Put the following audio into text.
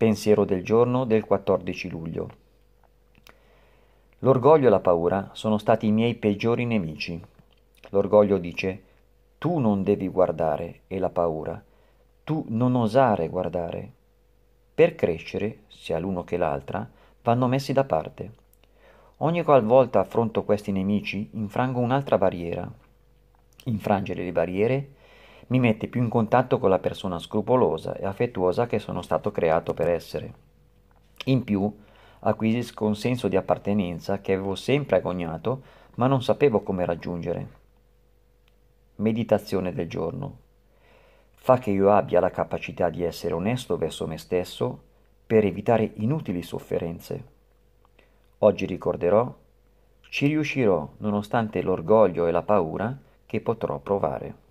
Pensiero del giorno del 14 luglio. L'orgoglio e la paura sono stati i miei peggiori nemici. L'orgoglio dice tu non devi guardare e la paura tu non osare guardare. Per crescere, sia l'uno che l'altra, vanno messi da parte. Ogni qualvolta affronto questi nemici, infrango un'altra barriera. Infrangere le barriere mi mette più in contatto con la persona scrupolosa e affettuosa che sono stato creato per essere. In più, acquisisco un senso di appartenenza che avevo sempre agognato, ma non sapevo come raggiungere. Meditazione del giorno. Fa che io abbia la capacità di essere onesto verso me stesso per evitare inutili sofferenze. Oggi ricorderò, ci riuscirò nonostante l'orgoglio e la paura che potrò provare.